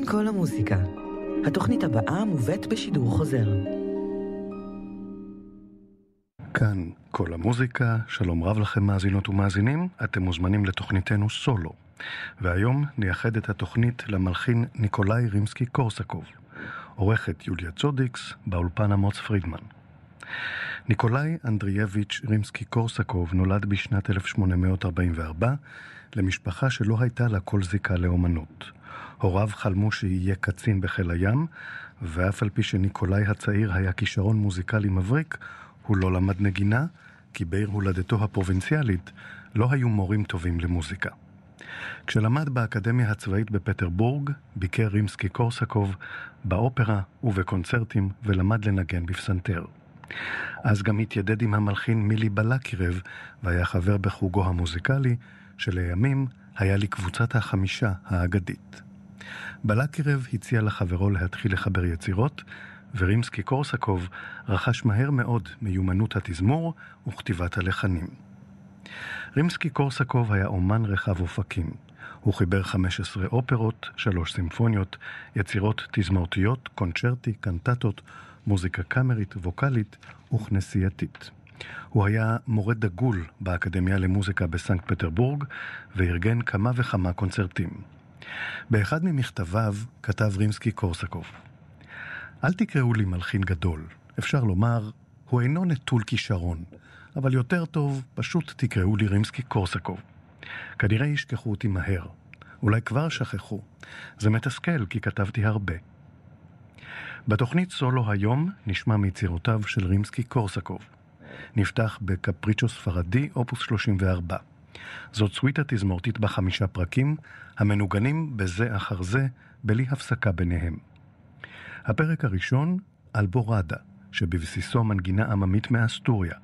כאן כל המוזיקה. התוכנית הבאה מובאת בשידור חוזר. כאן כל המוזיקה, שלום רב לכם מאזינות ומאזינים, אתם מוזמנים לתוכניתנו סולו. והיום נייחד את התוכנית למלחין ניקולאי רימסקי קורסקוב. עורכת יוליה צודיקס, באולפן אמוץ פרידמן. ניקולאי אנדרייביץ' רימסקי קורסקוב נולד בשנת 1844 למשפחה שלא הייתה לה כל זיקה לאומנות. הוריו חלמו שיהיה קצין בחיל הים, ואף על פי שניקולאי הצעיר היה כישרון מוזיקלי מבריק, הוא לא למד נגינה, כי בעיר הולדתו הפרובינציאלית לא היו מורים טובים למוזיקה. כשלמד באקדמיה הצבאית בפטרבורג, ביקר רימסקי קורסקוב באופרה ובקונצרטים ולמד לנגן בפסנתר. אז גם התיידד עם המלחין מילי בלקירב והיה חבר בחוגו המוזיקלי, שלימים היה לקבוצת החמישה האגדית. בלקירב הציע לחברו להתחיל לחבר יצירות, ורימסקי קורסקוב רכש מהר מאוד מיומנות התזמור וכתיבת הלחנים. רימסקי קורסקוב היה אומן רחב אופקים. הוא חיבר 15 אופרות, שלוש סימפוניות, יצירות תזמורתיות, קונצ'רטי, קנטטות, מוזיקה קאמרית, ווקאלית וכנסייתית. הוא היה מורה דגול באקדמיה למוזיקה בסנקט פטרבורג, וארגן כמה וכמה קונצרטים. באחד ממכתביו כתב רימסקי קורסקוב: אל תקראו לי מלחין גדול, אפשר לומר, הוא אינו נטול כישרון, אבל יותר טוב, פשוט תקראו לי רימסקי קורסקוב. כנראה ישכחו אותי מהר. אולי כבר שכחו. זה מתסכל, כי כתבתי הרבה. בתוכנית סולו היום נשמע מיצירותיו של רימסקי קורסקוב. נפתח בקפריצ'ו ספרדי, אופוס 34. זאת סוויטה תזמורתית בחמישה פרקים, המנוגנים בזה אחר זה, בלי הפסקה ביניהם. הפרק הראשון, אלבורדה, שבבסיסו מנגינה עממית מאסטוריה.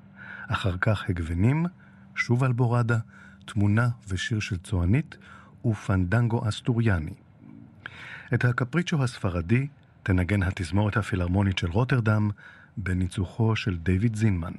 אחר כך הגוונים, שוב אלבורדה, תמונה ושיר של צוענית ופנדנגו אסטוריאני. את הקפריצ'ו הספרדי תנגן התזמורת הפילהרמונית של רוטרדם בניצוחו של דיוויד זינמן.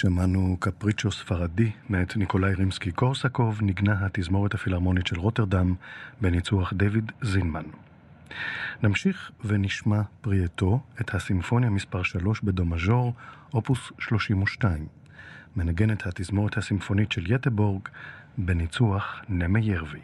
שמענו קפריצ'ו ספרדי מאת ניקולאי רימסקי קורסקוב, נגנה התזמורת הפילהרמונית של רוטרדם בניצוח דויד זינמן. נמשיך ונשמע פרי את הסימפוניה מספר 3 בדו מז'ור, אופוס 32. מנגנת התזמורת הסימפונית של יטבורג בניצוח נמי ירווי.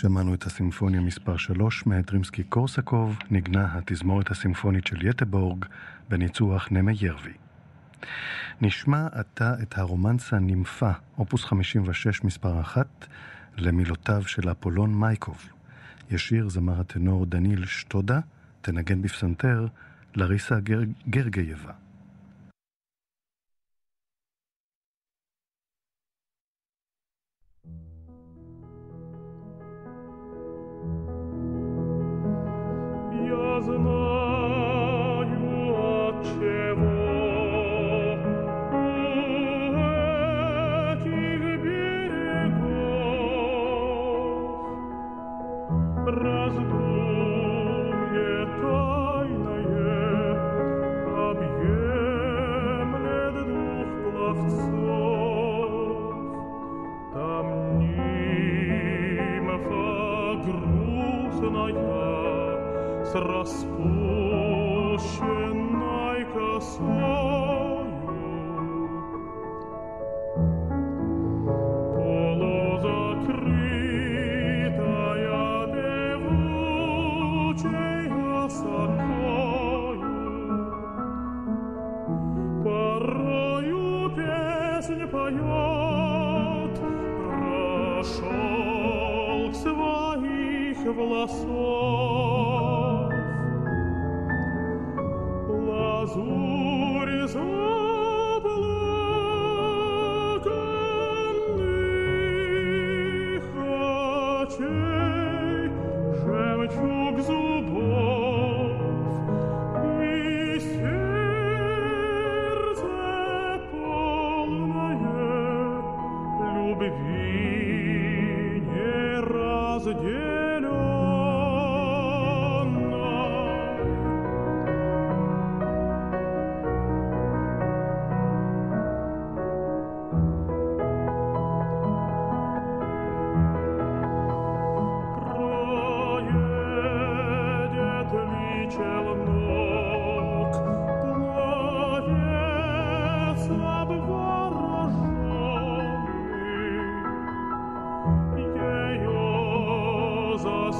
שמענו את הסימפוניה מספר 3 מאת רימסקי קורסקוב, נגנה התזמורת הסימפונית של יטבורג בניצוח נמה ירבי. נשמע עתה את הרומנסה נימפה, אופוס 56 מספר 1, למילותיו של אפולון מייקוב. ישיר זמר הטנור דניל שטודה, תנגן בפסנתר לריסה גר... גרגייבה. cosmos.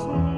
sun.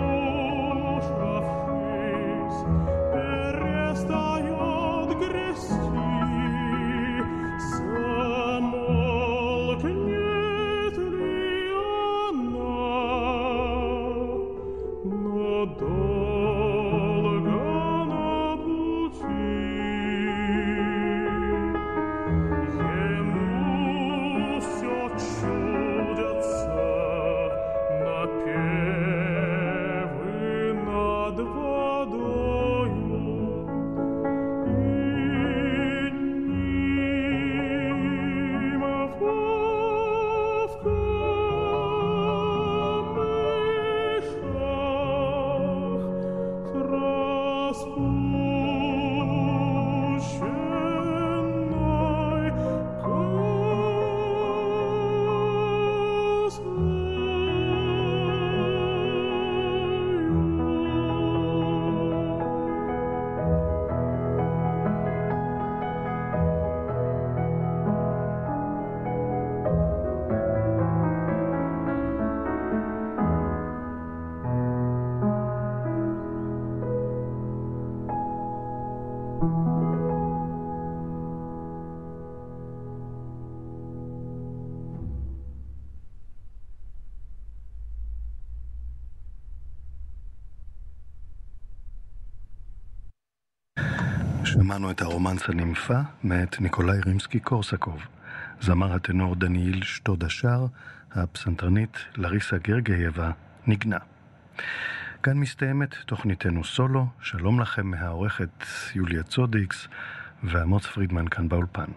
שמענו את הרומנס הנימפה מאת ניקולאי רימסקי קורסקוב. זמר הטנור דניאל שטודה שר, הפסנתרנית לריסה גרגייבה נגנה. כאן מסתיימת תוכניתנו סולו, שלום לכם מהעורכת יוליה צודיקס ועמוץ פרידמן כאן באולפן.